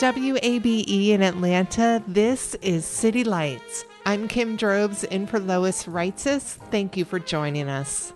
WABE in Atlanta, this is City Lights. I'm Kim Drobes in for Lois Reitzes. Thank you for joining us.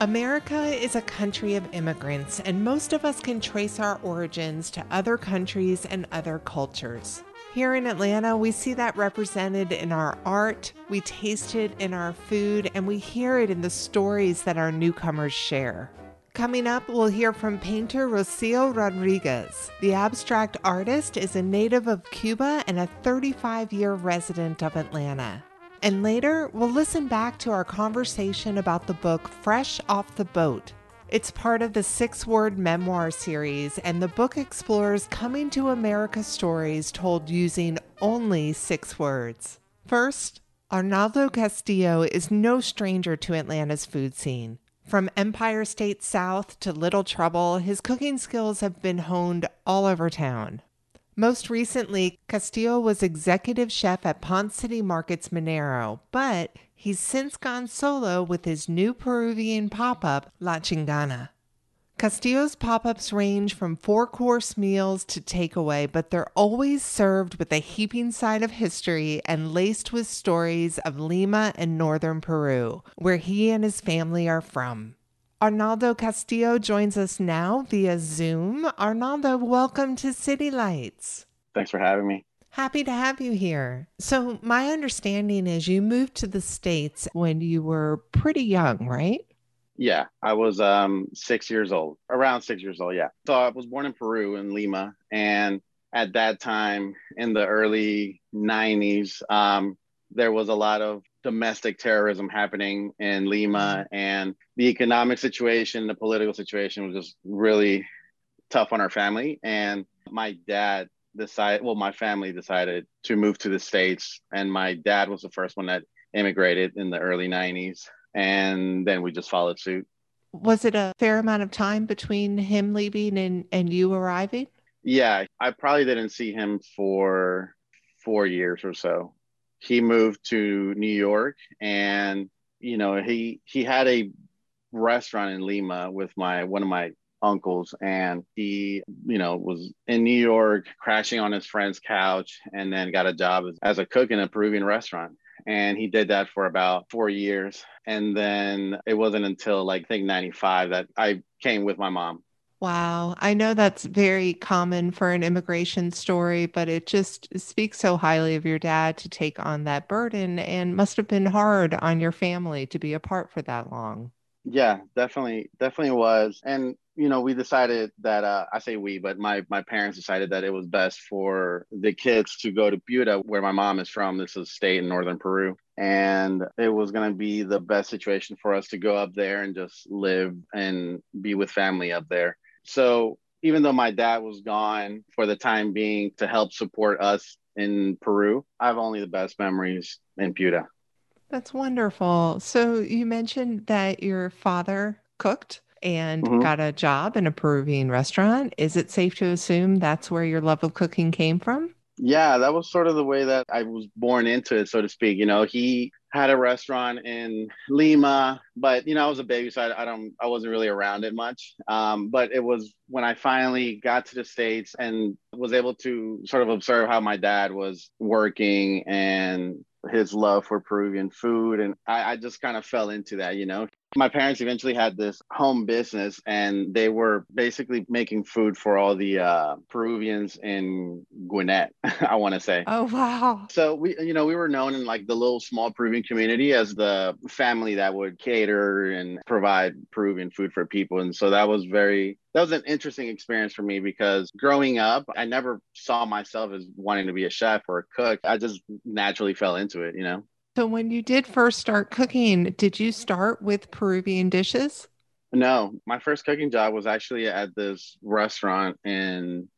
America is a country of immigrants, and most of us can trace our origins to other countries and other cultures. Here in Atlanta, we see that represented in our art, we taste it in our food, and we hear it in the stories that our newcomers share. Coming up, we'll hear from painter Rocio Rodriguez. The abstract artist is a native of Cuba and a 35 year resident of Atlanta. And later, we'll listen back to our conversation about the book Fresh Off the Boat. It's part of the six word memoir series, and the book explores coming to America stories told using only six words. First, Arnaldo Castillo is no stranger to Atlanta's food scene. From Empire State South to Little Trouble, his cooking skills have been honed all over town. Most recently, Castillo was executive chef at Ponce City Market's Minero, but he's since gone solo with his new Peruvian pop up, La Chingana. Castillo's pop ups range from four course meals to takeaway, but they're always served with a heaping side of history and laced with stories of Lima and northern Peru, where he and his family are from. Arnaldo Castillo joins us now via Zoom. Arnaldo, welcome to City Lights. Thanks for having me. Happy to have you here. So, my understanding is you moved to the States when you were pretty young, right? Yeah, I was um, six years old, around six years old. Yeah. So I was born in Peru, in Lima. And at that time, in the early 90s, um, there was a lot of domestic terrorism happening in Lima. And the economic situation, the political situation was just really tough on our family. And my dad decided, well, my family decided to move to the States. And my dad was the first one that immigrated in the early 90s and then we just followed suit. Was it a fair amount of time between him leaving and, and you arriving? Yeah, I probably didn't see him for four years or so. He moved to New York and you know he he had a restaurant in Lima with my one of my uncles and he you know was in New York crashing on his friend's couch and then got a job as, as a cook in a Peruvian restaurant and he did that for about four years. And then it wasn't until like i think 95 that i came with my mom. Wow. I know that's very common for an immigration story but it just speaks so highly of your dad to take on that burden and must have been hard on your family to be apart for that long. Yeah definitely definitely was. And you know, we decided that uh, I say we, but my my parents decided that it was best for the kids to go to Piura, where my mom is from. This is a state in northern Peru, and it was going to be the best situation for us to go up there and just live and be with family up there. So even though my dad was gone for the time being to help support us in Peru, I have only the best memories in Piura. That's wonderful. So you mentioned that your father cooked and Mhm. got a job in a Peruvian restaurant. Is it safe to assume that's where your love of cooking came from? Yeah, that was sort of the way that I was born into it, so to speak. You know, he had a restaurant in Lima, but you know, I was a baby, so I, I don't, I wasn't really around it much. Um, but it was when I finally got to the states and was able to sort of observe how my dad was working and his love for Peruvian food, and I, I just kind of fell into that. You know, My parents eventually had this home business and they were basically making food for all the uh, Peruvians in Gwinnett, I want to say. Oh, wow. So we, you know, we were known in like the little small Peruvian community as the family that would cater and provide Peruvian food for people. And so that was very, that was an interesting experience for me because growing up, I never saw myself as wanting to be a chef or a cook. I just naturally fell into it, you know? So, when you did first start cooking, did you start with Peruvian dishes? No, my first cooking job was actually at this restaurant in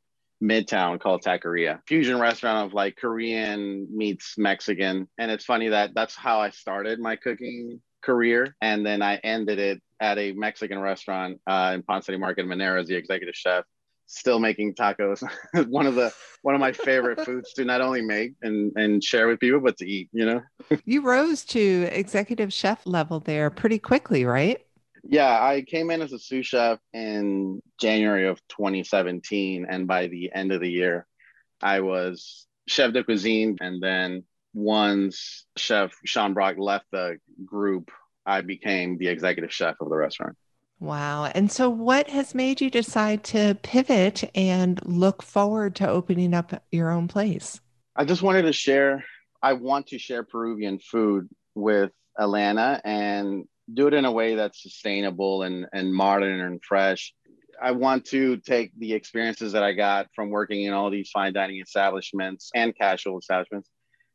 Midtown called Takorea, fusion restaurant of like Korean meets Mexican. And it's funny that that's how I started my cooking career. And then I ended it at a Mexican restaurant uh, in Ponce City Market, Minero as the executive chef still making tacos. One of the one of my favorite foods to not only make and and share with people but to eat you know? You rose to executive chef level there pretty quickly right? Yeah i came in as a sous chef in january of 2017 and by the end of the year i was chef de cuisine and then once chef sean brock left the group i became the executive chef of the restaurant Wow. And so, what has made you decide to pivot and look forward to opening up your own place? I just wanted to share, I want to share Peruvian food with Atlanta and do it in a way that's sustainable and, and modern and fresh. I want to take the experiences that I got from working in all these fine dining establishments and casual establishments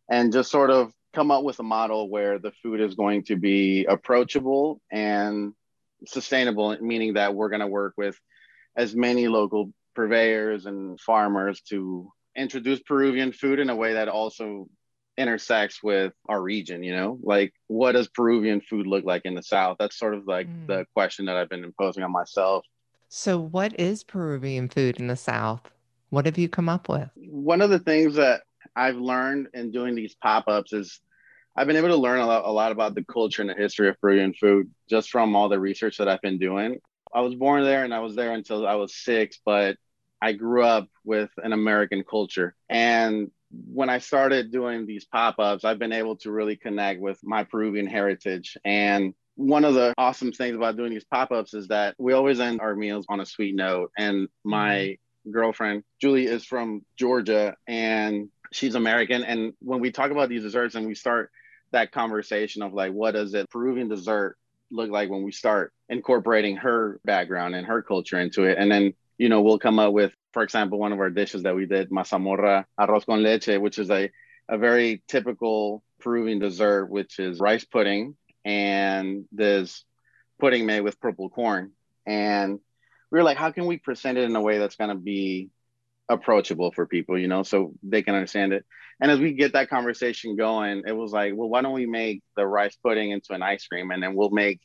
and just sort of come up with a model where the food is going to be approachable and sustainable, meaning that we're going to work with as many local purveyors and farmers to introduce Peruvian food in a way that also intersects with our region you know? Like what does peruvian food look like in the south? That's sort of like mm. the question that i've been imposing on myself. So what is peruvian food in the south? What have you come up with? One of the things that i've learned in doing these pop-ups is I've been able to learn a lot, a lot about the culture and the history of Peruvian food just from all the research that I've been doing. I was born there and I was there until I was six, but I grew up with an American culture. And when I started doing these pop ups, I've been able to really connect with my Peruvian heritage. And one of the awesome things about doing these pop ups is that we always end our meals on a sweet note. And my mm-hmm. girlfriend, Julie, is from Georgia and she's American. And when we talk about these desserts and we start that conversation of like, what does a Peruvian dessert look like when we start incorporating her background and her culture into it? And then, you know, we'll come up with, for example, one of our dishes that we did, mazamorra arroz con leche, which is a, a very typical Peruvian dessert, which is rice pudding and this pudding made with purple corn. And we were like, how can we present it in a way that's going to be approachable for people, you know, so they can understand it. And as we get that conversation going, it was like, well, why don't we make the rice pudding into an ice cream and then we'll make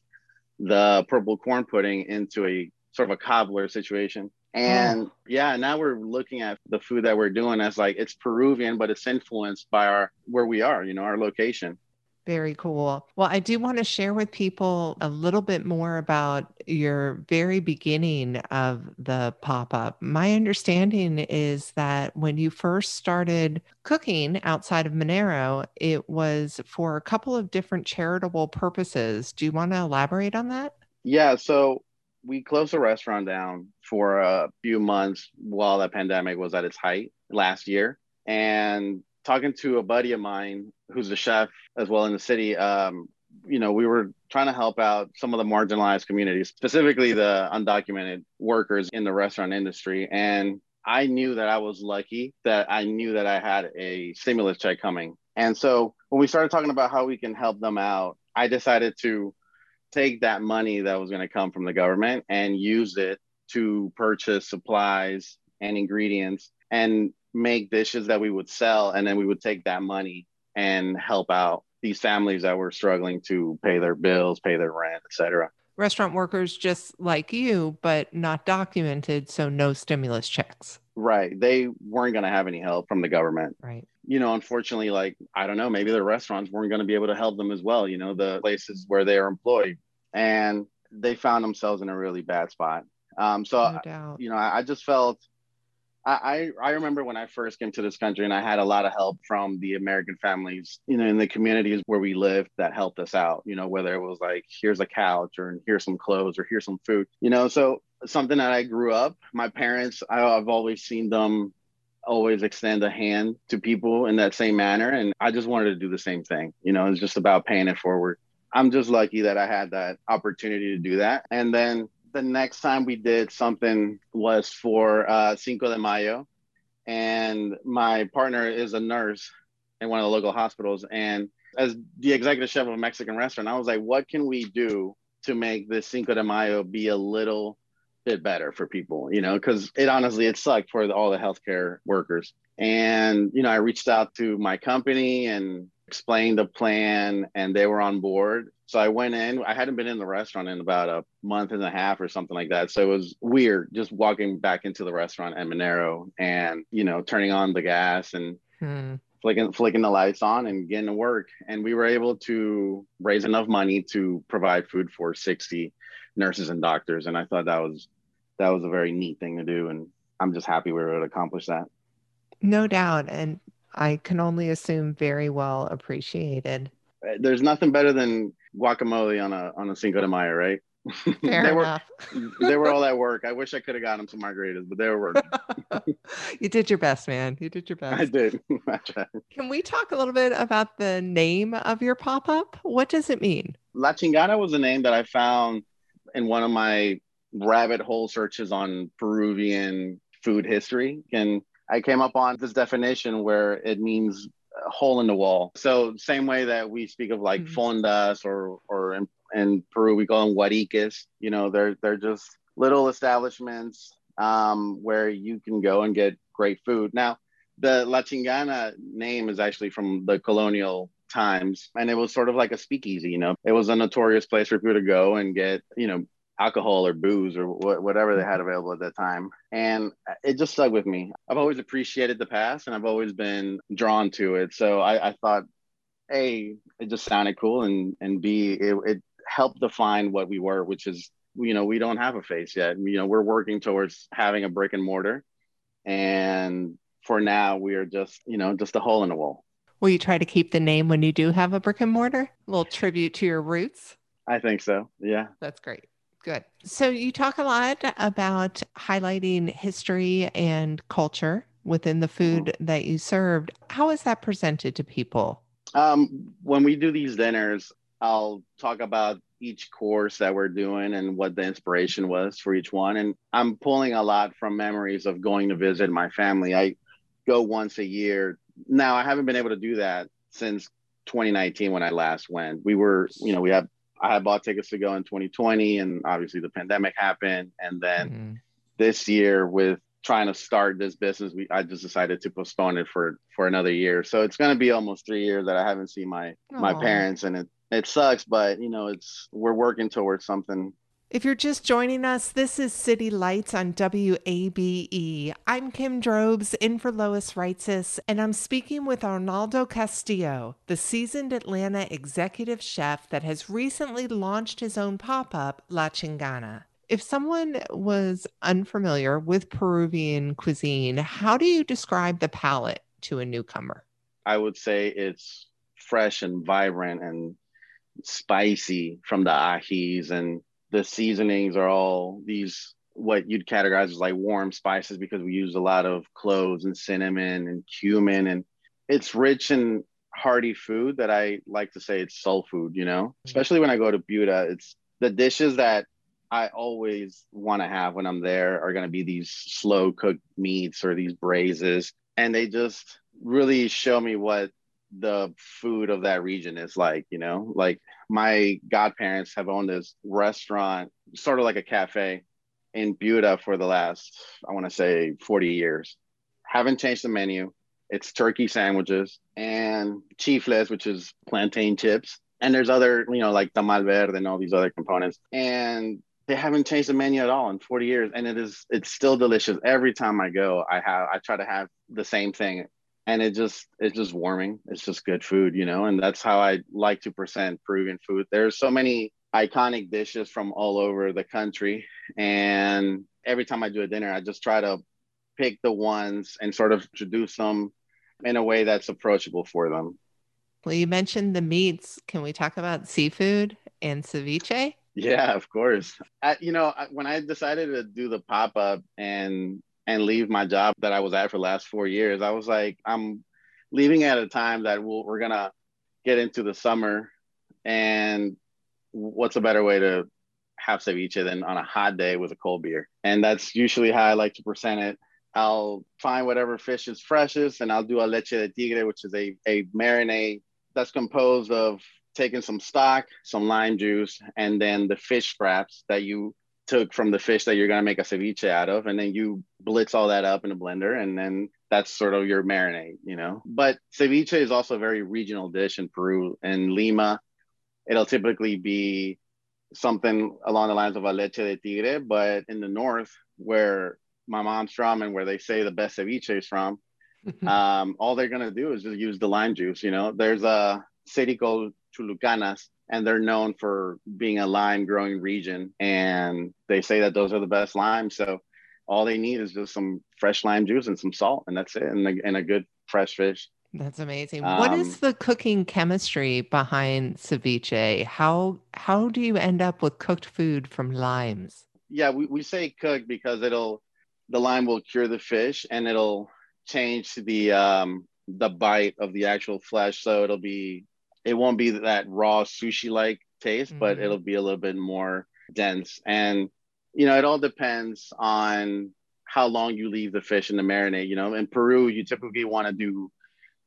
the purple corn pudding into a sort of a cobbler situation. And yeah, now we're looking at the food that we're doing as like it's Peruvian, but it's influenced by our where we are, you know, our location. Very cool. Well, I do want to share with people a little bit more about your very beginning of the pop up. My understanding is that when you first started cooking outside of Minero, it was for a couple of different charitable purposes. Do you want to elaborate on that? Yeah. So we closed the restaurant down for a few months while the pandemic was at its height last year. And talking to a buddy of mine who's a chef as well in the city, um, you know, we were trying to help out some of the marginalized communities, specifically the undocumented workers in the restaurant industry. And I knew that I was lucky that I knew that I had a stimulus check coming. And so when we started talking about how we can help them out, I decided to take that money that was going to come from the government and use it to purchase supplies and ingredients and make dishes that we would sell and then we would take that money and help out these families that were struggling to pay their bills pay their rent etc restaurant workers just like you but not documented so no stimulus checks. Right. They weren't going to have any help from the government. Right. You know unfortunately like i don't know maybe the restaurants weren't going to be able to help them as well you know the places where they are employed. And they found themselves in a really bad spot. Um, so no you know I, I just felt I, I remember when I first came to this country and I had a lot of help from the American families, you know, in the communities where we lived that helped us out, you know, whether it was like, here's a couch or here's some clothes or here's some food, you know. So something that I grew up, my parents, I, I've always seen them always extend a hand to people in that same manner. And I just wanted to do the same thing. You know, it's just about paying it forward. I'm just lucky that I had that opportunity to do that. And then the next time we did something was for uh, Cinco de Mayo, and my partner is a nurse in one of the local hospitals. And as the executive chef of a Mexican restaurant, I was like, what can we do to make this Cinco de Mayo be a little bit better for people? You know, because it honestly it sucked for all the healthcare workers. And you know, I reached out to my company and explained the plan, and they were on board. So I went in. I hadn't been in the restaurant in about a month and a half or something like that. So it was weird just walking back into the restaurant at Minero and, you know, turning on the gas and hmm. flicking flicking the lights on and getting to work. And we were able to raise enough money to provide food for 60 nurses and doctors. And I thought that was that was a very neat thing to do. And I'm just happy we were able to accomplish that. No doubt. And I can only assume very well appreciated. Uh, there's nothing better than guacamole on a on a Cinco de Mayo, right? Fair they enough. were they were all at work. I wish I could have got them some margaritas, but they were working. you did your best, man. You did your best. I did. Can we talk a little bit about the name of your pop up? What does it mean? La Chingana was a name that I found in one of my rabbit hole searches on Peruvian food history, and I came up on this definition where it means hole in the wall. So same way that we speak of like mm-hmm. fondas or or in, in, Peru we call them huariques. You know, they're they're just little establishments um, where you can go and get great food. Now, the La Chingana name is actually from the colonial times, and it was sort of like a speakeasy. You know, it was a notorious place for people to go and get you know alcohol or booze or wh- whatever they had mm-hmm. available at that time. And it just stuck with me. I've always appreciated the past and I've always been drawn to it. So I, I thought, A, it just sounded cool. And, and B, it, it helped define what we were, which is, you know, we don't have a face yet. You know, we're working towards having a brick and mortar. And for now, we are just, you know, just a hole in the wall. Will you try to keep the name when you do have a brick and mortar? A little tribute to your roots? I think so. Yeah. That's great. Good. So you talk a lot about highlighting history and culture within the food mm-hmm. that you served. How is that presented to people? Um, when we do these dinners, I'll talk about each course that we're doing and what the inspiration was for each one. And I'm pulling a lot from memories of going to visit my family. I go once a year. Now, I haven't been able to do that since 2019 when I last went. We were, you know, we had I had bought tickets to go in 2020, and obviously the pandemic happened. And then mm-hmm. this year, with trying to start this business, we I just decided to postpone it for for another year. So it's going to be almost three years that I haven't seen my Aww. my parents, and it it sucks, but you know, it's we're working towards something if you're just joining us, this is City Lights on WABE. I'm Kim Drobes, in for Lois Reitzes, and I'm speaking with Arnaldo Castillo, the seasoned Atlanta executive chef that has recently launched his own pop up, La Chingana. If someone was unfamiliar with Peruvian cuisine, how do you describe the palate to a newcomer? I would say it's fresh and vibrant and spicy from the ajis and the seasonings are all these what you'd categorize as like warm spices because we use a lot of cloves and cinnamon and cumin and it's rich and hearty food that I like to say it's soul food, you know, mm-hmm. especially when I go to Buda. It's the dishes that I always want to have when I'm there are going to be these slow cooked meats or these braises. And they just really show me what the food of that region is like, you know, like my godparents have owned this restaurant, sort of like a cafe in Buda for the last, I want to say 40 years. Haven't changed the menu. It's turkey sandwiches and chifles, which is plantain chips. And there's other, you know, like tamal verde and all these other components. And they haven't changed the menu at all in 40 years. And it is, it's still delicious. Every time I go, I have, I try to have the same thing and it just it's just warming it's just good food you know and that's how i like to present peruvian food there's so many iconic dishes from all over the country and every time i do a dinner i just try to pick the ones and sort of introduce them in a way that's approachable for them. Well, you mentioned the meats. Can we talk about seafood and ceviche? Yeah, of course. I, you know, when I decided to do the pop up and and leave my job that I was at for the last four years, I was like, I'm leaving at a time that we we are gonna get into the summer, and what's a better way to have ceviche than on a hot day with a cold beer? And that's usually how I like to present it. I'll find whatever fish is freshest, and I'll do a leche de tigre, which is a a marinade that's composed of taking some stock, some lime juice, and then the fish scraps that you took from the fish that you're going to make a ceviche out of and then you blitz all that up in a blender and then that's sort of your marinade you know? But ceviche is also a very regional dish in peru and lima it'll typically be something along the lines of a leche de tigre but in the north where my mom's from and where they say the best ceviche is from um, all they're going to do is just use the lime juice you know? There's a city called chulucanas and they're known for being a lime growing region and they say that those are the best limes. So all they need is just some fresh lime juice and some salt and that's it and a, and a good fresh fish. That's amazing. Um, what is um, the cooking chemistry behind ceviche? How how do you end up with cooked food from limes? Yeah we, we say cook because it'll the lime will cure the fish and it'll change the um the bite of the actual flesh. So it'll be it won't be that raw sushi like taste, mm-hmm. but it'll be a little bit more dense. And you know, it all depends on how long you leave the fish in the marinade. You know, in Peru, you typically want to do,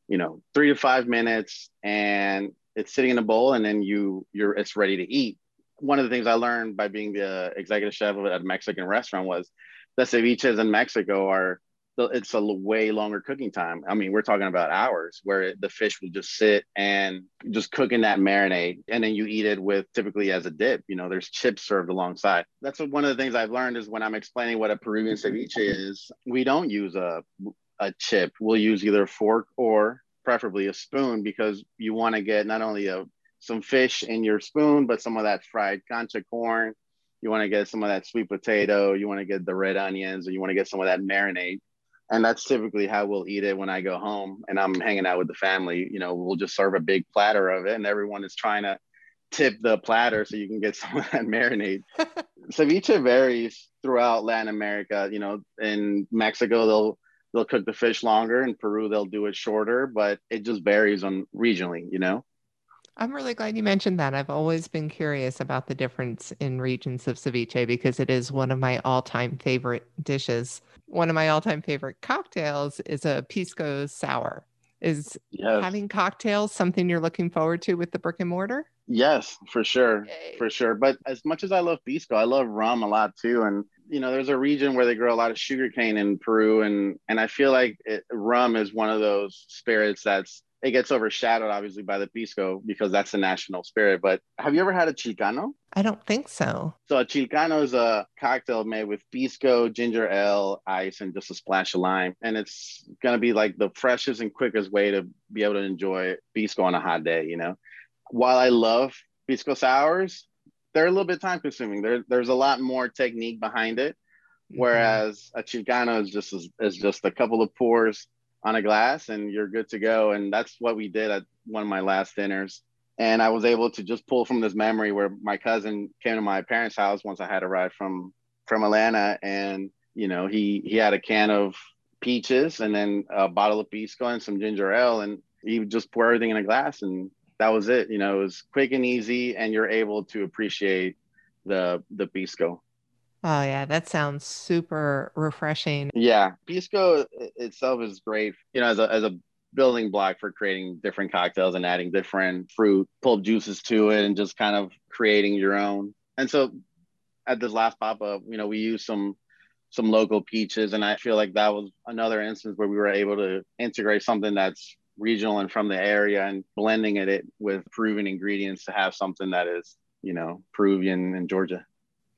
you know, three to five minutes, and it's sitting in a bowl, and then you you're it's ready to eat. One of the things I learned by being the executive chef at a Mexican restaurant was the ceviches in Mexico are it's a way longer cooking time. I mean, we're talking about hours where the fish will just sit and just cook in that marinade, and then you eat it with typically as a dip. You know, there's chips served alongside. That's what, one of the things I've learned is when I'm explaining what a Peruvian ceviche is, we don't use a a chip. We'll use either a fork or preferably a spoon because you want to get not only a some fish in your spoon, but some of that fried cancha corn. You want to get some of that sweet potato. You want to get the red onions, or you want to get some of that marinade and that's typically how we'll eat it when I go home and I'm hanging out with the family. You know, we'll just serve a big platter of it, and everyone is trying to tip the platter so you can get some of that marinade. Ceviche varies throughout Latin America. You know, in Mexico they'll they'll cook the fish longer, in Peru they'll do it shorter, but it just varies on regionally. You know. I'm really glad you mentioned that. I've always been curious about the difference in regions of ceviche because it is one of my all time favorite dishes. One of my all time favorite cocktails is a pisco sour. Is yes. having cocktails something you're looking forward to with the brick and mortar? Yes, for sure. Yay. For sure. But as much as I love pisco, I love rum a lot too. And you know, there's a region where they grow a lot of sugarcane in Peru, and and I feel like it, rum is one of those spirits that's it gets overshadowed obviously by the pisco because that's the national spirit. But have you ever had a chilcano? I don't think so. So a chilcano is a cocktail made with pisco, ginger ale, ice, and just a splash of lime. And it's gonna be like the freshest and quickest way to be able to enjoy pisco on a hot day, you know. While I love pisco sours, they're a little bit time consuming. There, there's a lot more technique behind it. Mm-hmm. Whereas a chilcano is just is just a couple of pours on a glass and you're good to go. And that's what we did at one of my last dinners. And I was able to just pull from this memory where my cousin came to my parents' house once I had arrived from from Atlanta, and you know he he had a can of peaches and then a bottle of pisco and some ginger ale, and he would just pour everything in a glass, and that was it. You know, it was quick and easy, and you're able to appreciate the the pisco. Oh yeah, that sounds super refreshing. Yeah, pisco itself is great. You know, as a as a building block for creating different cocktails and adding different fruit pulp juices to it, and just kind of creating your own. And so, at this last pop up, you know, we used some some local peaches, and I feel like that was another instance where we were able to integrate something that's regional and from the area and blending it with Peruvian ingredients to have something that is, you know, Peruvian and Georgia.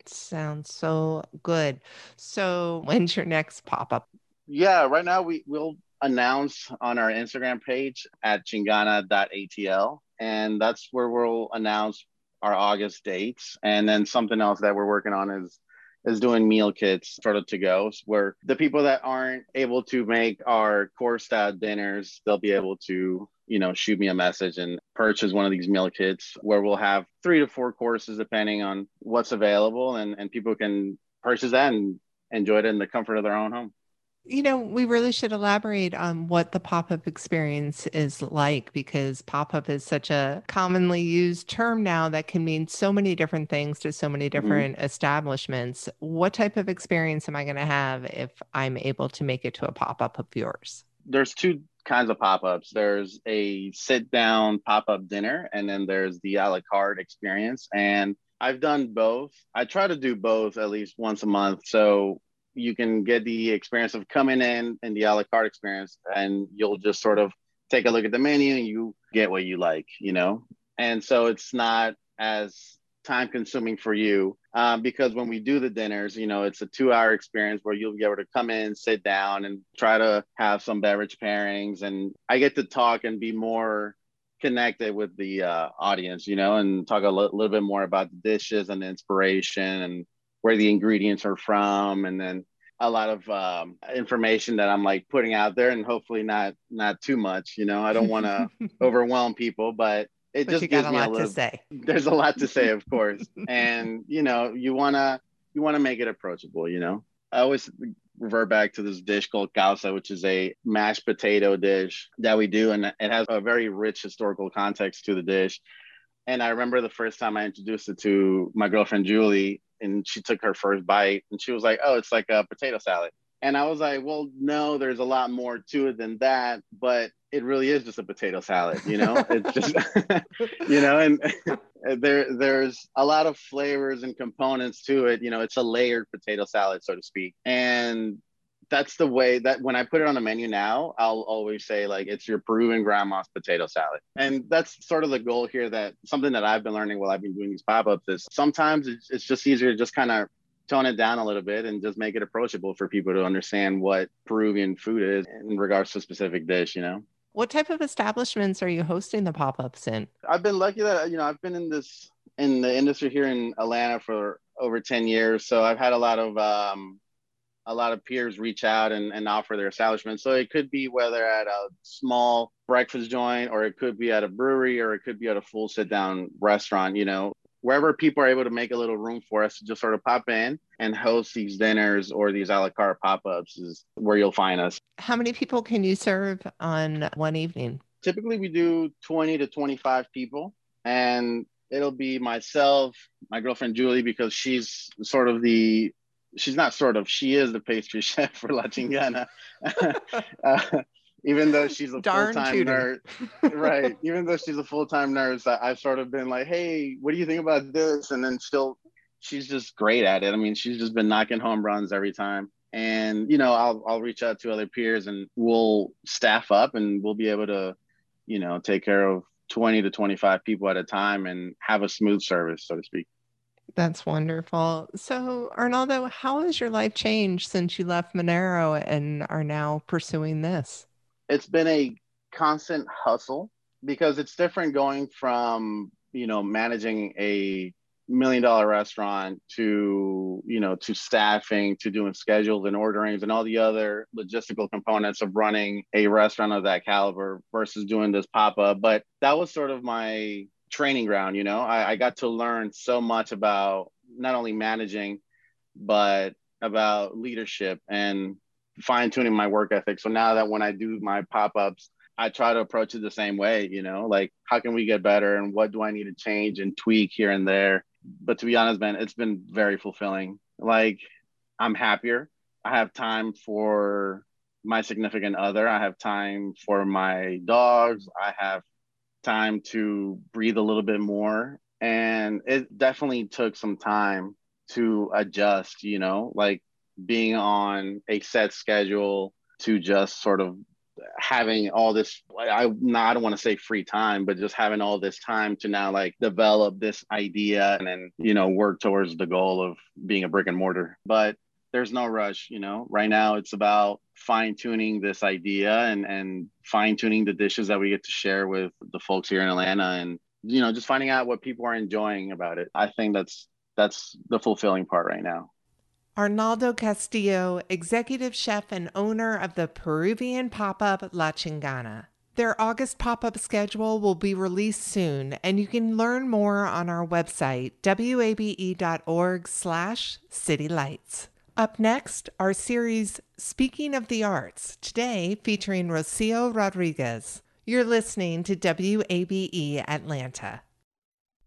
Sounds so good. So, when's your next pop up? Yeah, right now we will announce on our Instagram page at chingana.atl. And that's where we'll announce our August dates. And then something else that we're working on is is doing meal kits sort of to go where the people that aren't able to make our core style dinners they'll be able to you know shoot me a message and purchase one of these meal kits where we'll have three to four courses depending on what's available and and people can purchase that and enjoy it in the comfort of their own home you know, we really should elaborate on what the pop up experience is like because pop up is such a commonly used term now that can mean so many different things to so many mm-hmm. different mm-hmm. establishments. What type of experience am I going to have if I'm able to make it to a pop up of yours? There's two kinds of pop ups there's a sit down pop up dinner, and then there's the a la carte experience. And I've done both. I try to do both at least once a month. So you can get the experience of coming in and the a la carte experience, and you'll just sort of take a look at the menu and you get what you like, you know? And so it's not as time consuming for you um, because when we do the dinners, you know, it's a two hour experience where you'll be able to come in, sit down, and try to have some beverage pairings. And I get to talk and be more connected with the uh, audience, you know, and talk a l- little bit more about the dishes and the inspiration and where the ingredients are from, and then a lot of um, information that I'm like putting out there, and hopefully not not too much. You know, I don't want to overwhelm people, but it but just gives me a little. To say. There's a lot to say, of course, and you know, you wanna you wanna make it approachable. You know, I always revert back to this dish called causa, which is a mashed potato dish that we do, and it has a very rich historical context to the dish. And I remember the first time I introduced it to my girlfriend Julie, and she took her first bite and she was like, "Oh, it's like a potato salad." And I was like, "Well, no, there's a lot more to it than that, but it really is just a potato salad, you know? it's just you know, and there there's a lot of flavors and components to it, you know, it's a layered potato salad so to speak. And that's the way that when I put it on the menu now, I'll always say like it's your Peruvian grandma's potato salad. And that's sort of the goal here that something that I've been learning while I've been doing these pop-ups is sometimes it's, it's just easier to just kind of tone it down a little bit and just make it approachable for people to understand what Peruvian food is in regards to a specific dish, you know? What type of establishments are you hosting the pop-ups in? I've been lucky that you know I've been in this in the industry here in Atlanta for over 10 years. So I've had a lot of um, a lot of peers reach out and, and offer their establishment. So it could be whether at a small breakfast joint or it could be at a brewery or it could be at a full sit down restaurant, you know, wherever people are able to make a little room for us to just sort of pop in and host these dinners or these a la carte pop ups is where you'll find us. How many people can you serve on one evening? Typically, we do 20 to 25 people. And it'll be myself, my girlfriend Julie, because she's sort of the she's not sort of she is the pastry chef for La Chingana. uh, even though she's a full-time nurse, right? Even though she's a full-time nurse, I, have sort of been like, "Hey, what do you think about this?" And then still, she's just great at it. I mean, she's just been knocking home runs every time. And you know, I'll I'll reach out to other peers, and we'll staff up, and we'll be able to, you know, take care of 20 to 25 people at a time, and have a smooth service, so to speak. That's wonderful. So, Arnaldo, how has your life changed since you left Minero and are now pursuing this? It's been a constant hustle because it's different going from, you know, managing a million dollar restaurant to, you know, to staffing, to doing schedules and orderings and all the other logistical components of running a restaurant of that caliber versus doing this pop up. But that was sort of my training ground you know I, I got to learn so much about not only managing but about leadership and fine tuning my work ethic. So now that when i do my pop-ups i try to approach it the same way you know like how can we get better and what do i need to change and tweak here and there? But to be honest man it's been very fulfilling. Like i'm happier. I have time for my significant other. I have time for my dogs. I have time to breathe a little bit more. And it definitely took some time to adjust, you know, like being on a set schedule to just sort of having all this I not I don't want to say free time, but just having all this time to now like develop this idea and then, you know, work towards the goal of being a brick and mortar. But there's no rush, you know. Right now it's about fine tuning this idea and and fine tuning the dishes that we get to share with the folks here in Atlanta and you know just finding out what people are enjoying about it. I think that's that's the fulfilling part right now. Arnaldo Castillo, executive chef and owner of the Peruvian pop up La Chingana. Their August pop up schedule will be released soon, and you can learn more on our website, wabe.org slash citylights. Up next, our series Speaking of the Arts, today featuring Rocio Rodriguez. You're listening to WABE Atlanta.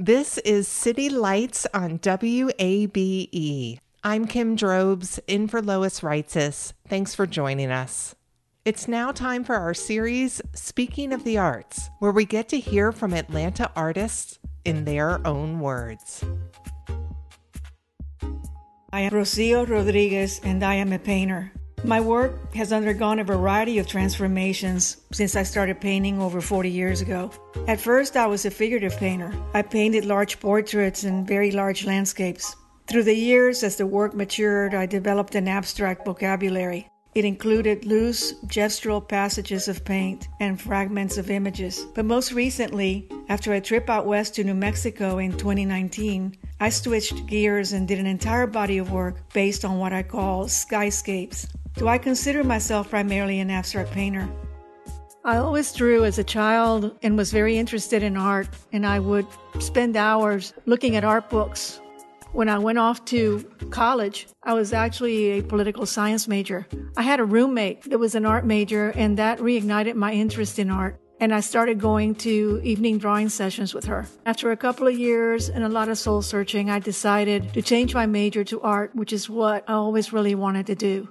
This is City Lights on WABE. I'm Kim Drobes, in for Lois Reitzes. Thanks for joining us. It's now time for our series, Speaking of the Arts, where we get to hear from Atlanta artists in their own words. I am Rocio Rodriguez, and I am a painter. My work has undergone a variety of transformations since I started painting over 40 years ago. At first, I was a figurative painter. I painted large portraits and very large landscapes. Through the years, as the work matured, I developed an abstract vocabulary. It included loose, gestural passages of paint and fragments of images. But most recently, after a trip out west to New Mexico in 2019, I switched gears and did an entire body of work based on what I call skyscapes. Do I consider myself primarily an abstract painter? I always drew as a child and was very interested in art, and I would spend hours looking at art books. When I went off to college, I was actually a political science major. I had a roommate that was an art major, and that reignited my interest in art. And I started going to evening drawing sessions with her. After a couple of years and a lot of soul searching, I decided to change my major to art, which is what I always really wanted to do.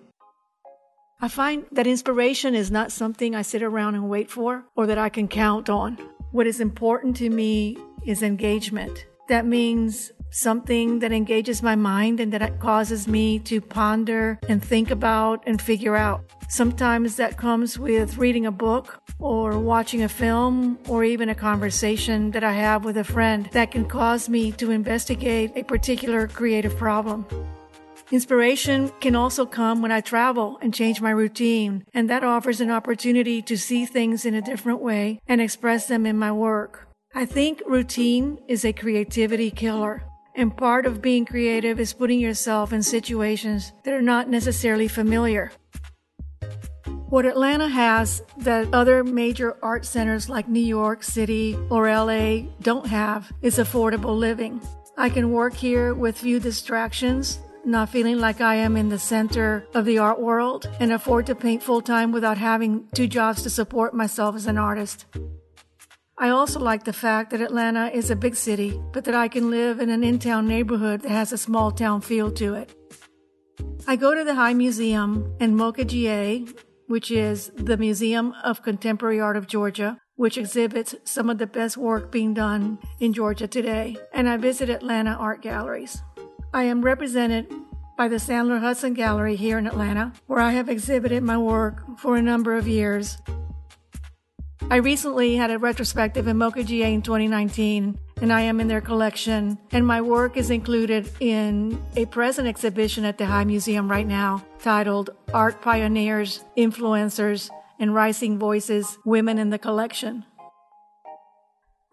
I find that inspiration is not something I sit around and wait for or that I can count on. What is important to me is engagement. That means something that engages my mind and that causes me to ponder and think about and figure out. Sometimes that comes with reading a book or watching a film or even a conversation that I have with a friend that can cause me to investigate a particular creative problem. Inspiration can also come when I travel and change my routine, and that offers an opportunity to see things in a different way and express them in my work. I think routine is a creativity killer. And part of being creative is putting yourself in situations that are not necessarily familiar. What Atlanta has that other major art centers like New York City or LA don't have is affordable living. I can work here with few distractions not feeling like I am in the center of the art world and afford to paint full time without having two jobs to support myself as an artist. I also like the fact that Atlanta is a big city, but that I can live in an in town neighborhood that has a small town feel to it. I go to the High Museum and MOCA GA, which is the Museum of Contemporary Art of Georgia, which exhibits some of the best work being done in Georgia today, and I visit Atlanta art galleries. I am represented by the Sandler Hudson Gallery here in Atlanta, where I have exhibited my work for a number of years. I recently had a retrospective in MOCA GA in 2019, and I am in their collection, and my work is included in a present exhibition at the High Museum right now titled Art Pioneers, Influencers, and Rising Voices Women in the Collection.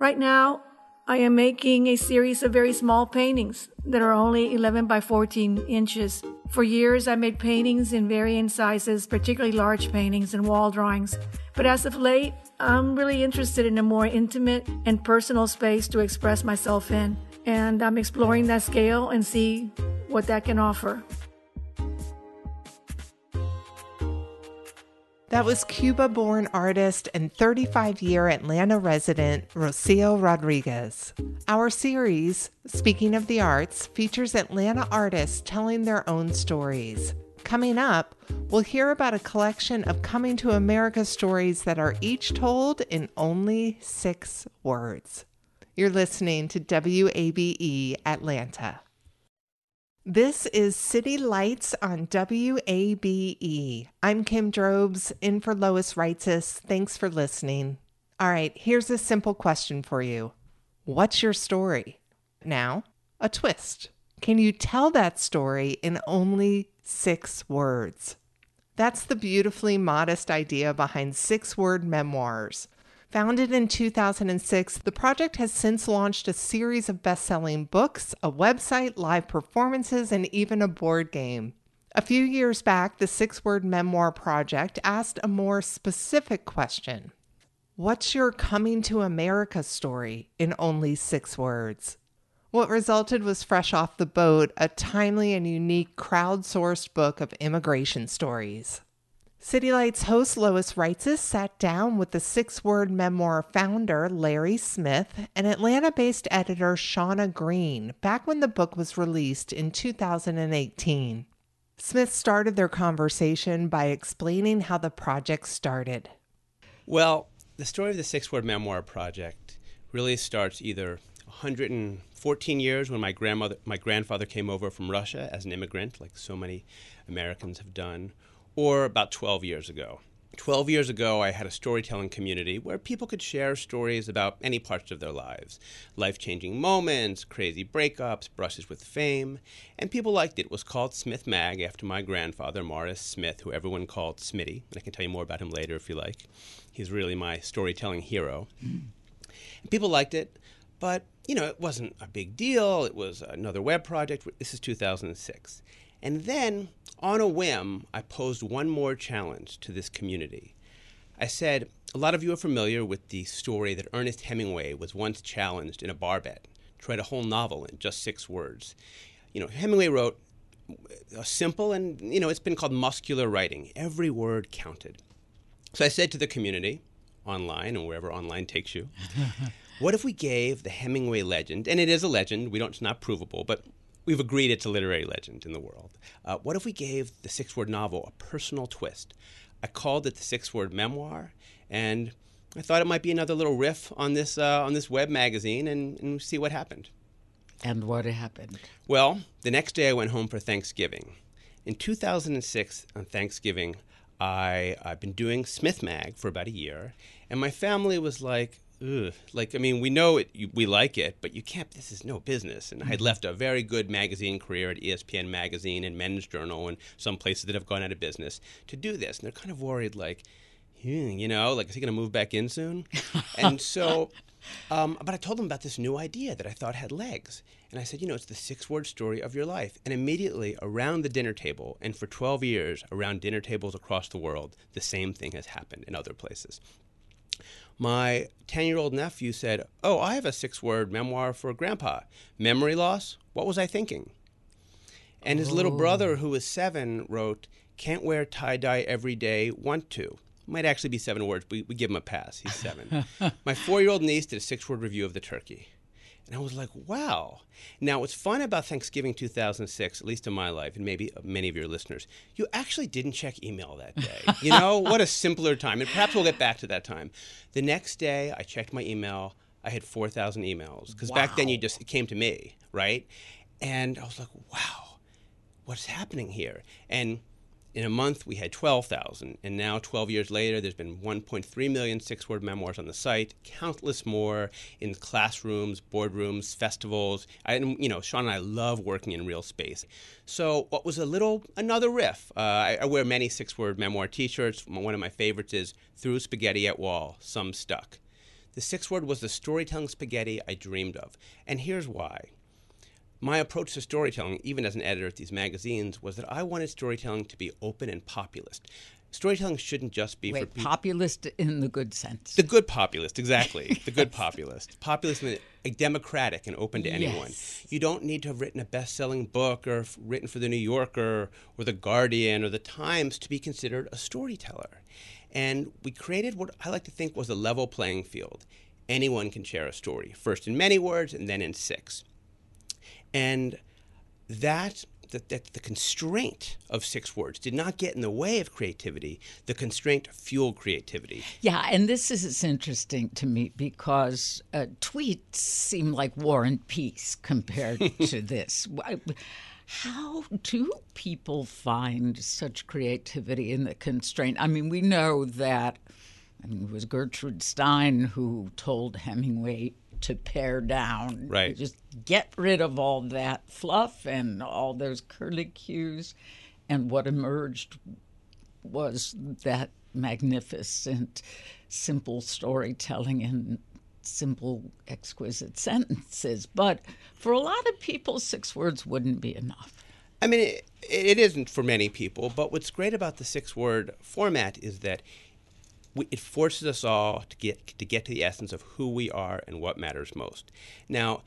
Right now, I am making a series of very small paintings that are only 11 by 14 inches. For years, I made paintings in varying sizes, particularly large paintings and wall drawings. But as of late, I'm really interested in a more intimate and personal space to express myself in. And I'm exploring that scale and see what that can offer. That was Cuba born artist and 35 year Atlanta resident Rocio Rodriguez. Our series, Speaking of the Arts, features Atlanta artists telling their own stories. Coming up, we'll hear about a collection of coming to America stories that are each told in only six words. You're listening to WABE Atlanta. This is City Lights on WABE. I'm Kim Drobes, in for Lois Reitzes. Thanks for listening. All right, here's a simple question for you What's your story? Now, a twist. Can you tell that story in only six words? That's the beautifully modest idea behind six word memoirs. Founded in 2006, the project has since launched a series of best selling books, a website, live performances, and even a board game. A few years back, the Six Word Memoir Project asked a more specific question What's your coming to America story in only six words? What resulted was Fresh Off the Boat, a timely and unique crowdsourced book of immigration stories. City Lights host Lois Reitzes sat down with the six word memoir founder Larry Smith and Atlanta based editor Shauna Green back when the book was released in 2018. Smith started their conversation by explaining how the project started. Well, the story of the Six Word Memoir Project really starts either 114 years when my grandmother, my grandfather came over from Russia as an immigrant, like so many Americans have done, or about 12 years ago. 12 years ago, I had a storytelling community where people could share stories about any parts of their lives life changing moments, crazy breakups, brushes with fame. And people liked it. It was called Smith Mag after my grandfather, Morris Smith, who everyone called Smitty. And I can tell you more about him later if you like. He's really my storytelling hero. People liked it, but you know, it wasn't a big deal. It was another web project. This is 2006. And then, on a whim, I posed one more challenge to this community. I said, A lot of you are familiar with the story that Ernest Hemingway was once challenged in a bar bet to write a whole novel in just six words. You know, Hemingway wrote a simple and, you know, it's been called muscular writing. Every word counted. So I said to the community, online and wherever online takes you, what if we gave the Hemingway legend, and it is a legend, we don't, it's not provable, but we've agreed it's a literary legend in the world. Uh, what if we gave the six word novel a personal twist? I called it the six word memoir, and I thought it might be another little riff on this uh, on this web magazine, and, and see what happened. And what happened? Well, the next day I went home for Thanksgiving. In 2006, on Thanksgiving, I I've been doing Smith Mag for about a year, and my family was like, Ugh. Like, I mean, we know it, you, we like it, but you can't, this is no business. And I had mm-hmm. left a very good magazine career at ESPN Magazine and Men's Journal and some places that have gone out of business to do this. And they're kind of worried, like, hmm, you know, like, is he going to move back in soon? and so, um, but I told them about this new idea that I thought had legs. And I said, you know, it's the six word story of your life. And immediately around the dinner table, and for 12 years around dinner tables across the world, the same thing has happened in other places my 10 year old nephew said, Oh, I have a six word memoir for grandpa. Memory loss? What was I thinking? And his oh. little brother, oh. who was seven, wrote, Can't wear tie dye every day, want to. Might actually be seven words, but we give him a pass. He's seven. my four year old niece did a six word review of the turkey. And I was like, wow. Now, what's fun about Thanksgiving 2006, at least in my life, and maybe uh, many of your listeners, you actually didn't check email that day. you know, what a simpler time. And perhaps we'll get back to that time. The next day, I checked my email. I had 4,000 emails because wow. back then you just, it came to me, right? And I was like, wow, what's happening here? And in a month we had 12,000 and now 12 years later there's been 1.3 million six word memoirs on the site countless more in classrooms boardrooms festivals. I, you know Sean and I love working in real space. So what was a little another riff. Uh, I, I, wear many six word memoir t-shirts. One of my favorites is threw spaghetti at wall some stuck. The six word was the storytelling spaghetti I dreamed of. And here's why my approach to storytelling, even as an editor at these magazines, was that I wanted storytelling to be open and populist. Storytelling shouldn't just be Wait, for people. populist in the good sense. The good populist, exactly. the good populist. Populist, a democratic and open to anyone. Yes. You don't need to have written a best-selling book or written for the New Yorker or the Guardian or the Times to be considered a storyteller. And we created what I like to think was a level playing field. Anyone can share a story, first in many words and then in six. And that that, that the constraint of six words did not get in the way of creativity. The constraint fueled creativity. Yeah, and this is interesting to me because uh, tweets seem like war and peace compared to this. How do people find such creativity in the constraint? I mean, we know that I mean, it was Gertrude Stein who told Hemingway to pare down. Right. Just get rid of all that fluff and all those curlicues. And what emerged was that magnificent, simple storytelling in simple, exquisite sentences. But for a lot of people, six words wouldn't be enough. I mean, it, it isn't for many people, but what's great about the six word format is that we, it forces us all to get to get to the essence of who we are and what matters most. Now,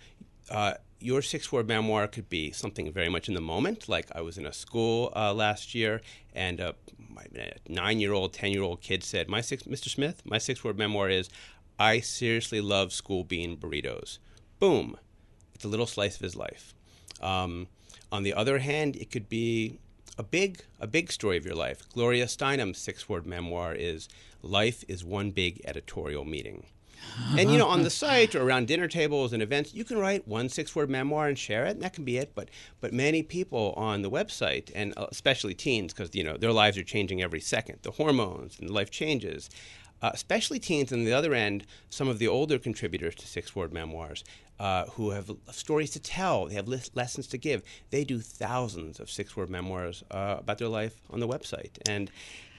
uh, your six-word memoir could be something very much in the moment. Like I was in a school uh, last year, and uh, my nine-year-old, ten-year-old kid said, "My six, Mr. Smith, my six-word memoir is, I seriously love school bean burritos." Boom, it's a little slice of his life. Um, on the other hand, it could be a big a big story of your life. Gloria Steinem's six-word memoir is life is one big editorial meeting. and you know, on the site or around dinner tables and events, you can write one six-word memoir and share it, and that can be it. But but many people on the website, and uh, especially teens, because you know their lives are changing every second, the hormones and life changes. Uh, especially teens, and the other end, some of the older contributors to six-word memoirs uh, who have stories to tell, they have lessons to give. They do thousands of six-word memoirs uh, about their life on the website, and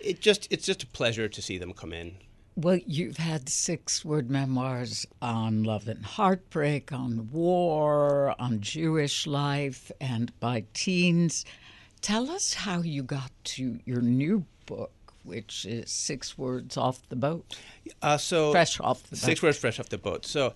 it just it's just a pleasure to see them come in. Well, you've had six word memoirs on love and heartbreak, on war, on Jewish life, and by teens. Tell us how you got to your new book, which is Six Words Off the Boat. Uh, so fresh off the boat. Six words fresh off the boat. So,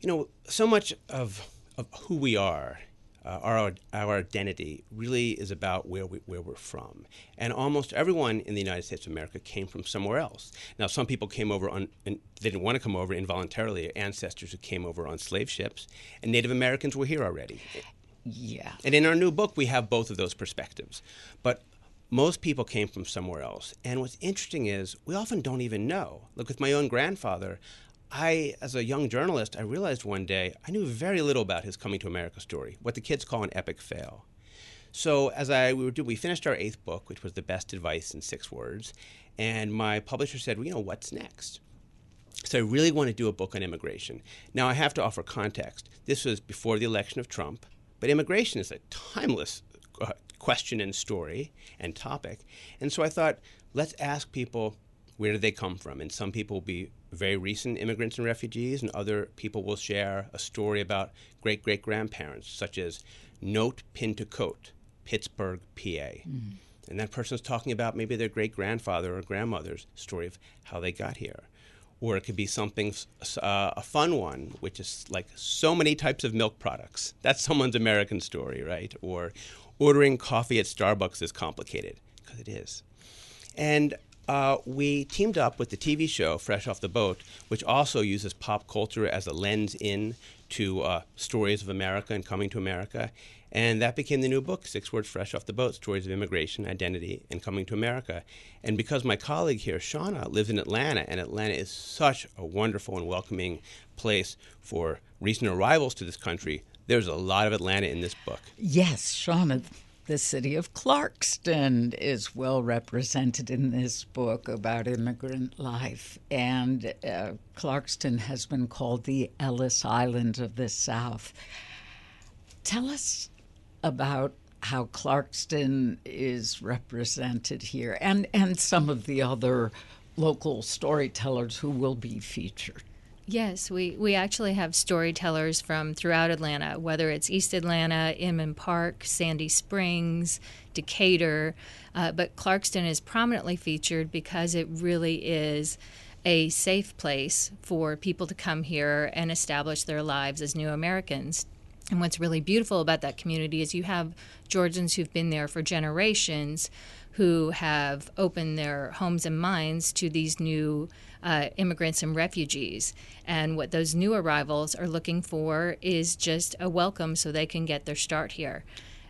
you know, so much of of who we are uh, our our identity really is about where we where we're from, and almost everyone in the United States of America came from somewhere else. Now, some people came over on and they didn't want to come over involuntarily. Ancestors who came over on slave ships, and Native Americans were here already. Yeah. And in our new book, we have both of those perspectives, but. Most people came from somewhere else. And what's interesting is we often don't even know. Look, with my own grandfather, I, as a young journalist, I realized one day I knew very little about his coming to America story, what the kids call an epic fail. So as I we, were, we finished our eighth book, which was the best advice in six words, and my publisher said, well, you know, what's next? So I really want to do a book on immigration. Now I have to offer context. This was before the election of Trump, but immigration is a timeless uh, question and story and topic. And so I thought, let's ask people where did they come from? And some people will be very recent immigrants and refugees, and other people will share a story about great great grandparents, such as Note Pinto-Cote, Pittsburgh, PA. Mm. And that person is talking about maybe their great grandfather or grandmother's story of how they got here. Or it could be something, uh, a fun one, which is like so many types of milk products. That's someone's American story, right? Or ordering coffee at Starbucks is complicated, because it is. And uh, we teamed up with the TV show Fresh Off the Boat, which also uses pop culture as a lens in to uh, stories of America and coming to America. And that became the new book, Six Words Fresh Off the Boat Stories of Immigration, Identity, and Coming to America. And because my colleague here, Shauna, lives in Atlanta, and Atlanta is such a wonderful and welcoming place for recent arrivals to this country, there's a lot of Atlanta in this book. Yes, Shauna, the city of Clarkston is well represented in this book about immigrant life. And uh, Clarkston has been called the Ellis Island of the South. Tell us about how Clarkston is represented here and, and some of the other local storytellers who will be featured. Yes, we, we actually have storytellers from throughout Atlanta, whether it's East Atlanta, Inman Park, Sandy Springs, Decatur. Uh, but Clarkston is prominently featured because it really is a safe place for people to come here and establish their lives as new Americans. And what's really beautiful about that community is you have Georgians who've been there for generations who have opened their homes and minds to these new uh, immigrants and refugees. And what those new arrivals are looking for is just a welcome so they can get their start here.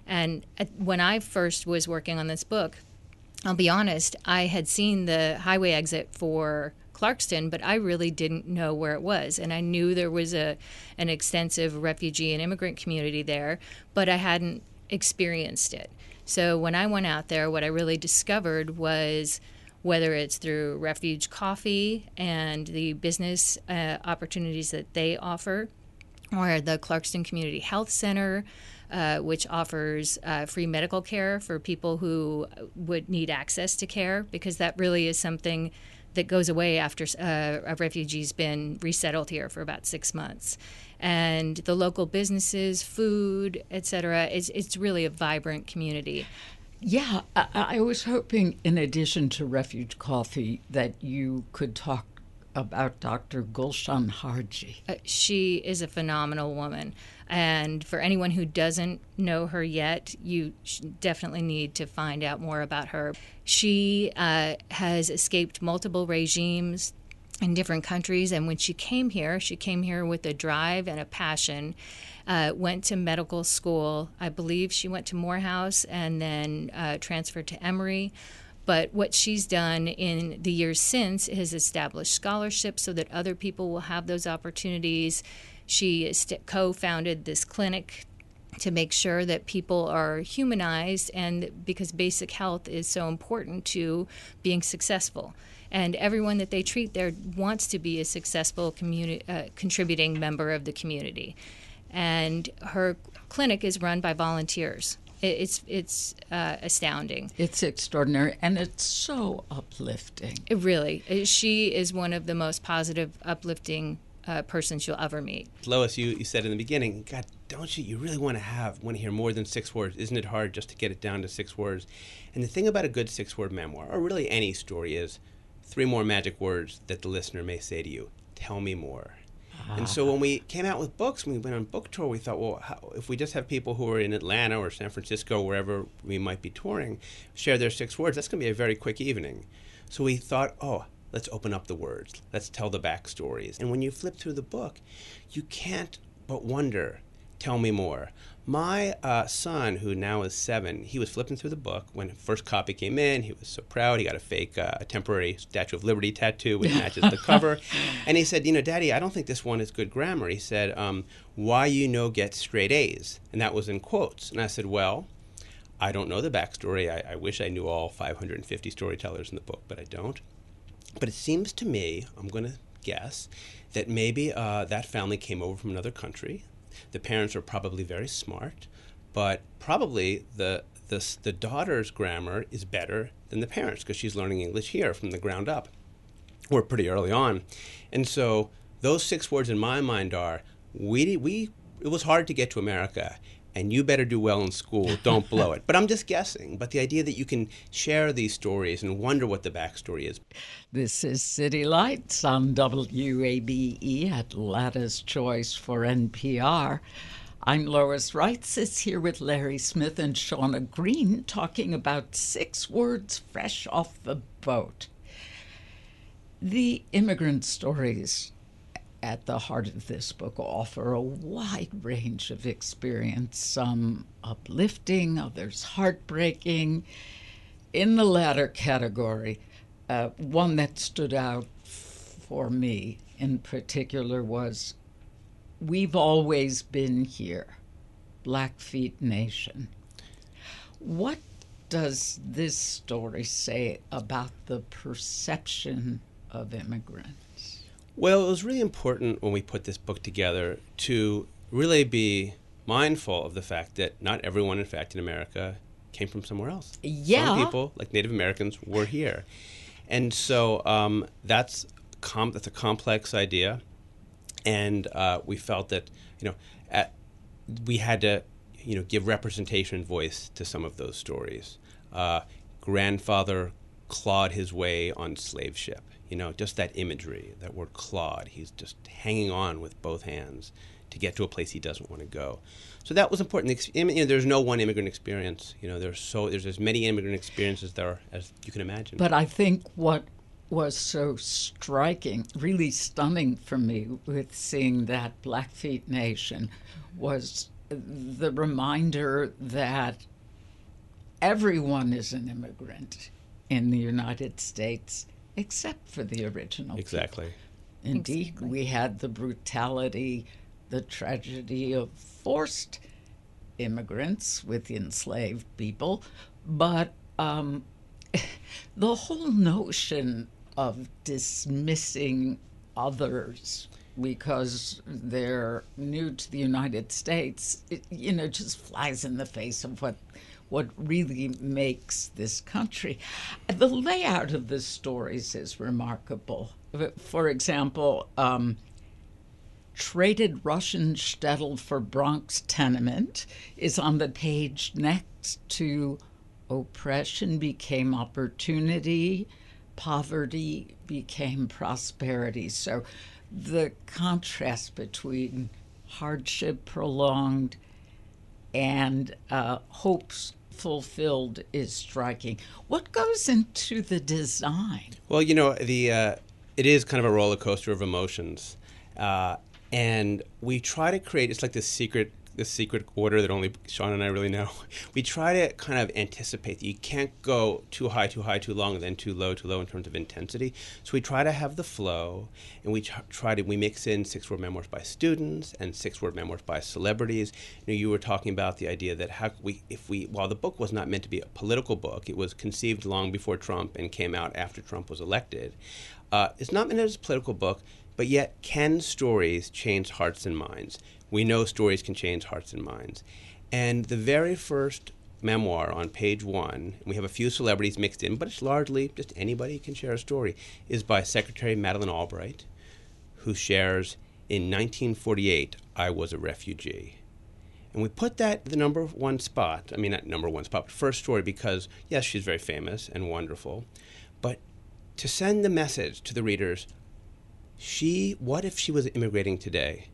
And when I first was working on this book, I'll be honest, I had seen the highway exit for Clarkston, but I really didn't know where it was. And I knew there was a an extensive refugee and immigrant community there, but I hadn't experienced it. So when I went out there, what I really discovered was whether it's through Refuge Coffee and the business uh, opportunities that they offer, or the Clarkston Community Health Center, uh, which offers uh, free medical care for people who would need access to care, because that really is something that goes away after uh, a refugee's been resettled here for about six months. And the local businesses, food, etc. It's, it's really a vibrant community. Yeah, I, I was hoping, in addition to Refuge Coffee, that you could talk about Dr. Gulshan Harjee. Uh, she is a phenomenal woman. And for anyone who doesn't know her yet, you definitely need to find out more about her. She uh, has escaped multiple regimes in different countries. And when she came here, she came here with a drive and a passion. Uh, went to medical school. I believe she went to Morehouse and then uh, transferred to Emory. But what she's done in the years since is established scholarships so that other people will have those opportunities. She co founded this clinic to make sure that people are humanized and because basic health is so important to being successful and everyone that they treat there wants to be a successful uh, contributing member of the community and her clinic is run by volunteers it's it's uh, astounding. It's extraordinary, and it's so uplifting. It really, she is one of the most positive, uplifting uh, persons you'll ever meet. Lois, you, you said in the beginning, God, don't you? You really want to have want to hear more than six words? Isn't it hard just to get it down to six words? And the thing about a good six-word memoir, or really any story, is three more magic words that the listener may say to you. Tell me more. And ah, so when we came out with books, when we went on book tour, we thought, well, how, if we just have people who are in Atlanta or San Francisco, wherever we might be touring, share their six words, that's going to be a very quick evening. So we thought, oh, let's open up the words. Let's tell the backstories. And when you flip through the book, you can't but wonder, tell me more. My uh, son, who now is seven, he was flipping through the book when the first copy came in. He was so proud. He got a fake, uh, a temporary Statue of Liberty tattoo which matches the cover. And he said, "You know, Daddy, I don't think this one is good grammar." He said, um, "Why you know get straight A's?" And that was in quotes. And I said, "Well." I don't know the backstory. I, I wish I knew all 550 storytellers in the book, but I don't. But it seems to me, I'm going to guess, that maybe uh, that family came over from another country. The parents are probably very smart, but probably the the, the daughter's grammar is better than the parents because she's learning English here from the ground up, or pretty early on. And so those six words in my mind are we we it was hard to get to America and you better do well in school. Don't blow it. But I'm just guessing. But the idea that you can share these stories and wonder what the backstory is. This is City Lights on WABE, Atlanta's Choice for NPR. I'm Lois Reitzes here with Larry Smith and Shauna Green talking about six words fresh off the boat. The immigrant stories at the heart of this book offer a wide range of experience, some uplifting, others heartbreaking. In the latter category, uh, one that stood out for me in particular was We've Always Been Here, Blackfeet Nation. What does this story say about the perception of immigrants? Well, it was really important when we put this book together to really be mindful of the fact that not everyone, in fact, in America came from somewhere else. Yeah. Some people, like Native Americans, were here. And so um, that's, com- that's a complex idea. And uh, we felt that, you know, at, we had to, you know, give representation and voice to some of those stories. Uh, grandfather clawed his way on slave ship You know, just that imagery, that word clod. He's just hanging on with both hands to get to a place he doesn't want to go. So that was important. You know, there's no one immigrant experience. You know, there's so there's as many immigrant experiences there as you can imagine. But I think what was so striking, really stunning for me with seeing that Blackfeet Nation was the reminder that everyone is an immigrant in the United States except for the original. Exactly. People. Indeed, exactly. we had the brutality, the tragedy of forced immigrants with enslaved people, but um, the whole notion of dismissing others because they're new to the United States, it, you know, just flies in the face of what what really makes this country. The layout of the stories is remarkable. For example, um, traded Russian shtetl for Bronx tenement is on the page next to oppression became opportunity, poverty became prosperity. So the contrast between hardship prolonged and uh, hopes fulfilled is striking. What goes into the design? Well, you know, the uh, it is kind of a roller coaster of emotions, uh, and we try to create. It's like this secret the secret order that only Sean and I really know. We try to kind of anticipate that you can't go too high, too high, too long, and then too low, too low in terms of intensity. So we try to have the flow, and we try to we mix in six word memoirs by students and six word memoirs by celebrities. You know, you were talking about the idea that how we, if we, while the book was not meant to be a political book, it was conceived long before Trump and came out after Trump was elected. Uh, it's not meant as a political book, but yet can stories change hearts and minds? We know stories can change hearts and minds. And the very first memoir on page one, we have a few celebrities mixed in, but it's largely just anybody can share a story, is by Secretary Madeleine Albright, who shares in 1948, I was a refugee. And we put that the number one spot, I mean, not number one spot, but first story because, yes, she's very famous and wonderful. But to send the message to the readers, she, what if she was immigrating today?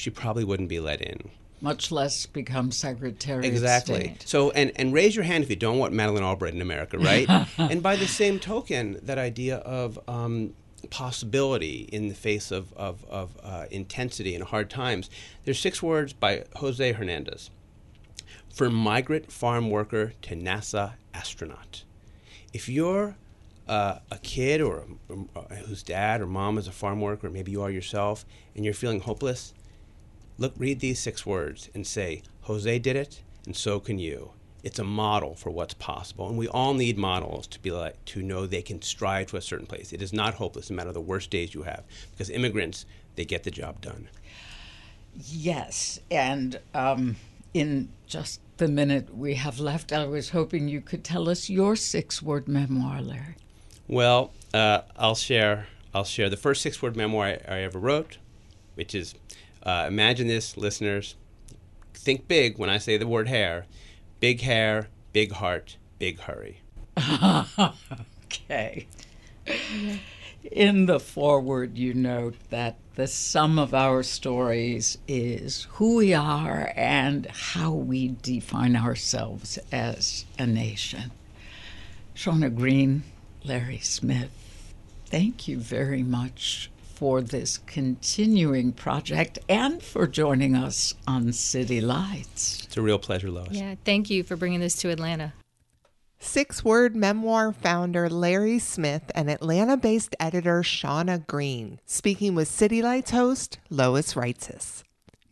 she probably wouldn't be let in. Much less become Secretary exactly. So, and, and raise your hand if you don't want Madeleine Albright in America, right? and by the same token, that idea of um, possibility in the face of, of, of uh, intensity and hard times. There's six words by Jose Hernandez. From migrant farm worker to NASA astronaut. If you're uh, a kid or uh, whose dad or mom is a farm worker, or maybe you are yourself, and you're feeling hopeless, Look, read these six words and say, Jose did it, and so can you. It's a model for what's possible, and we all need models to be like to know they can strive to a certain place. It is not hopeless, no matter the worst days you have, because immigrants they get the job done. Yes, and um, in just the minute we have left, I was hoping you could tell us your six-word memoir, Larry. Well, uh, I'll share. I'll share the first six-word memoir I, I ever wrote, which is uh, imagine this, listeners. Think big when I say the word hair. Big hair, big heart, big hurry. okay. In the foreword, you note that the sum of our stories is who we are and how we define ourselves as a nation. Shauna Green, Larry Smith, thank you very much for this continuing project and for joining us on City Lights. It's a real pleasure, Lois. Yeah, thank you for bringing this to Atlanta. Six Word Memoir founder Larry Smith and Atlanta based editor Shauna Green, speaking with City Lights host Lois Reitzes.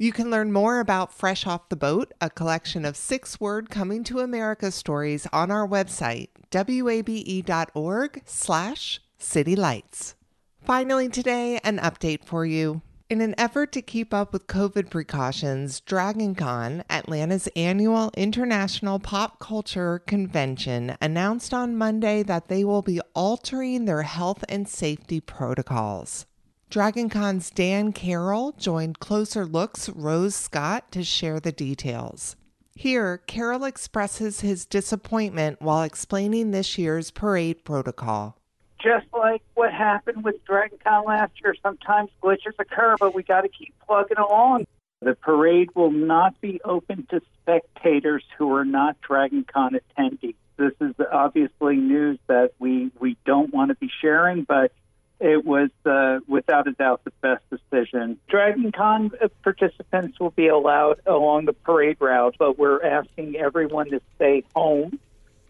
You can learn more about Fresh Off the Boat, a collection of six word coming to America stories on our website, wabe.org slash citylights. Finally, today, an update for you. In an effort to keep up with COVID precautions, DragonCon, Atlanta's annual international pop culture convention, announced on Monday that they will be altering their health and safety protocols. DragonCon's Dan Carroll joined Closer Looks' Rose Scott to share the details. Here, Carroll expresses his disappointment while explaining this year's parade protocol. just like what happened with Dragon Con last year. Sometimes glitches occur, but we got to keep plugging along. The parade will not be open to spectators who are not Dragon Con attendees. This is obviously news that we, we don't want to be sharing, but it was uh, without a doubt the best decision. Dragon Con participants will be allowed along the parade route, but we're asking everyone to stay home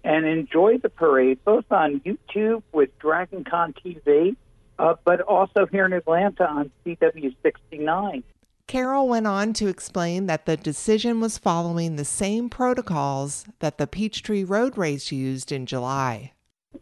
and enjoy the parade both on YouTube with Dragon Con TV, uh, but also here in Atlanta on CW69. Carroll went on to explain that the decision was following the same protocols that the Peachtree Road Race used in July.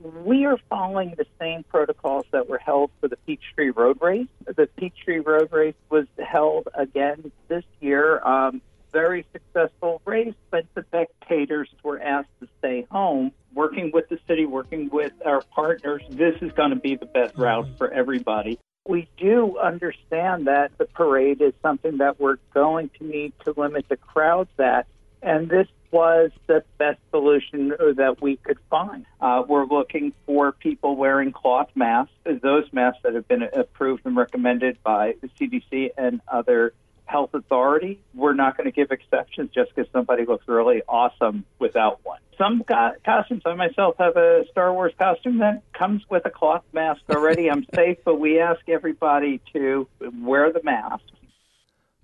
We are following the same protocols that were held for the Peachtree Road Race. The Peachtree Road Race was held again this year. Um, very successful race, but the spectators were asked to stay home. Working with the city, working with our partners, this is going to be the best route for everybody we do understand that the parade is something that we're going to need to limit the crowds at, and this was the best solution that we could find. Uh, we're looking for people wearing cloth masks, those masks that have been approved and recommended by the CDC and other health authority. We're not going to give exceptions just because somebody looks really awesome without one. Some co- costumes, I myself have a Star Wars costume that comes with a cloth mask already. I'm safe, but we ask everybody to wear the mask.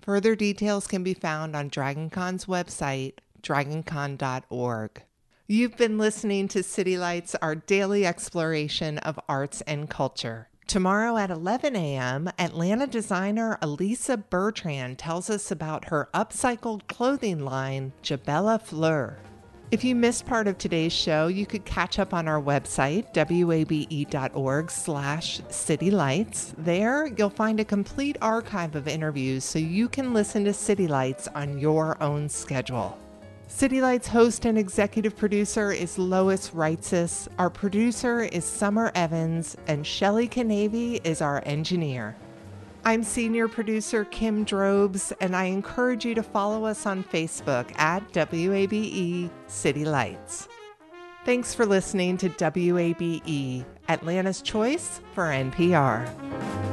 Further details can be found on DragonCon's website, dragoncon.org. You've been listening to City Lights, our daily exploration of arts and culture. Tomorrow at 11 a.m., Atlanta designer Elisa Bertrand tells us about her upcycled clothing line, Jabella Fleur. If you missed part of today's show, you could catch up on our website, wabe.org slash citylights. There, you'll find a complete archive of interviews so you can listen to City Lights on your own schedule. City Lights host and executive producer is Lois Reitzes. Our producer is Summer Evans, and Shelly Canavy is our engineer. I'm senior producer Kim Drobes, and I encourage you to follow us on Facebook at WABE City Lights. Thanks for listening to WABE, Atlanta's Choice for NPR.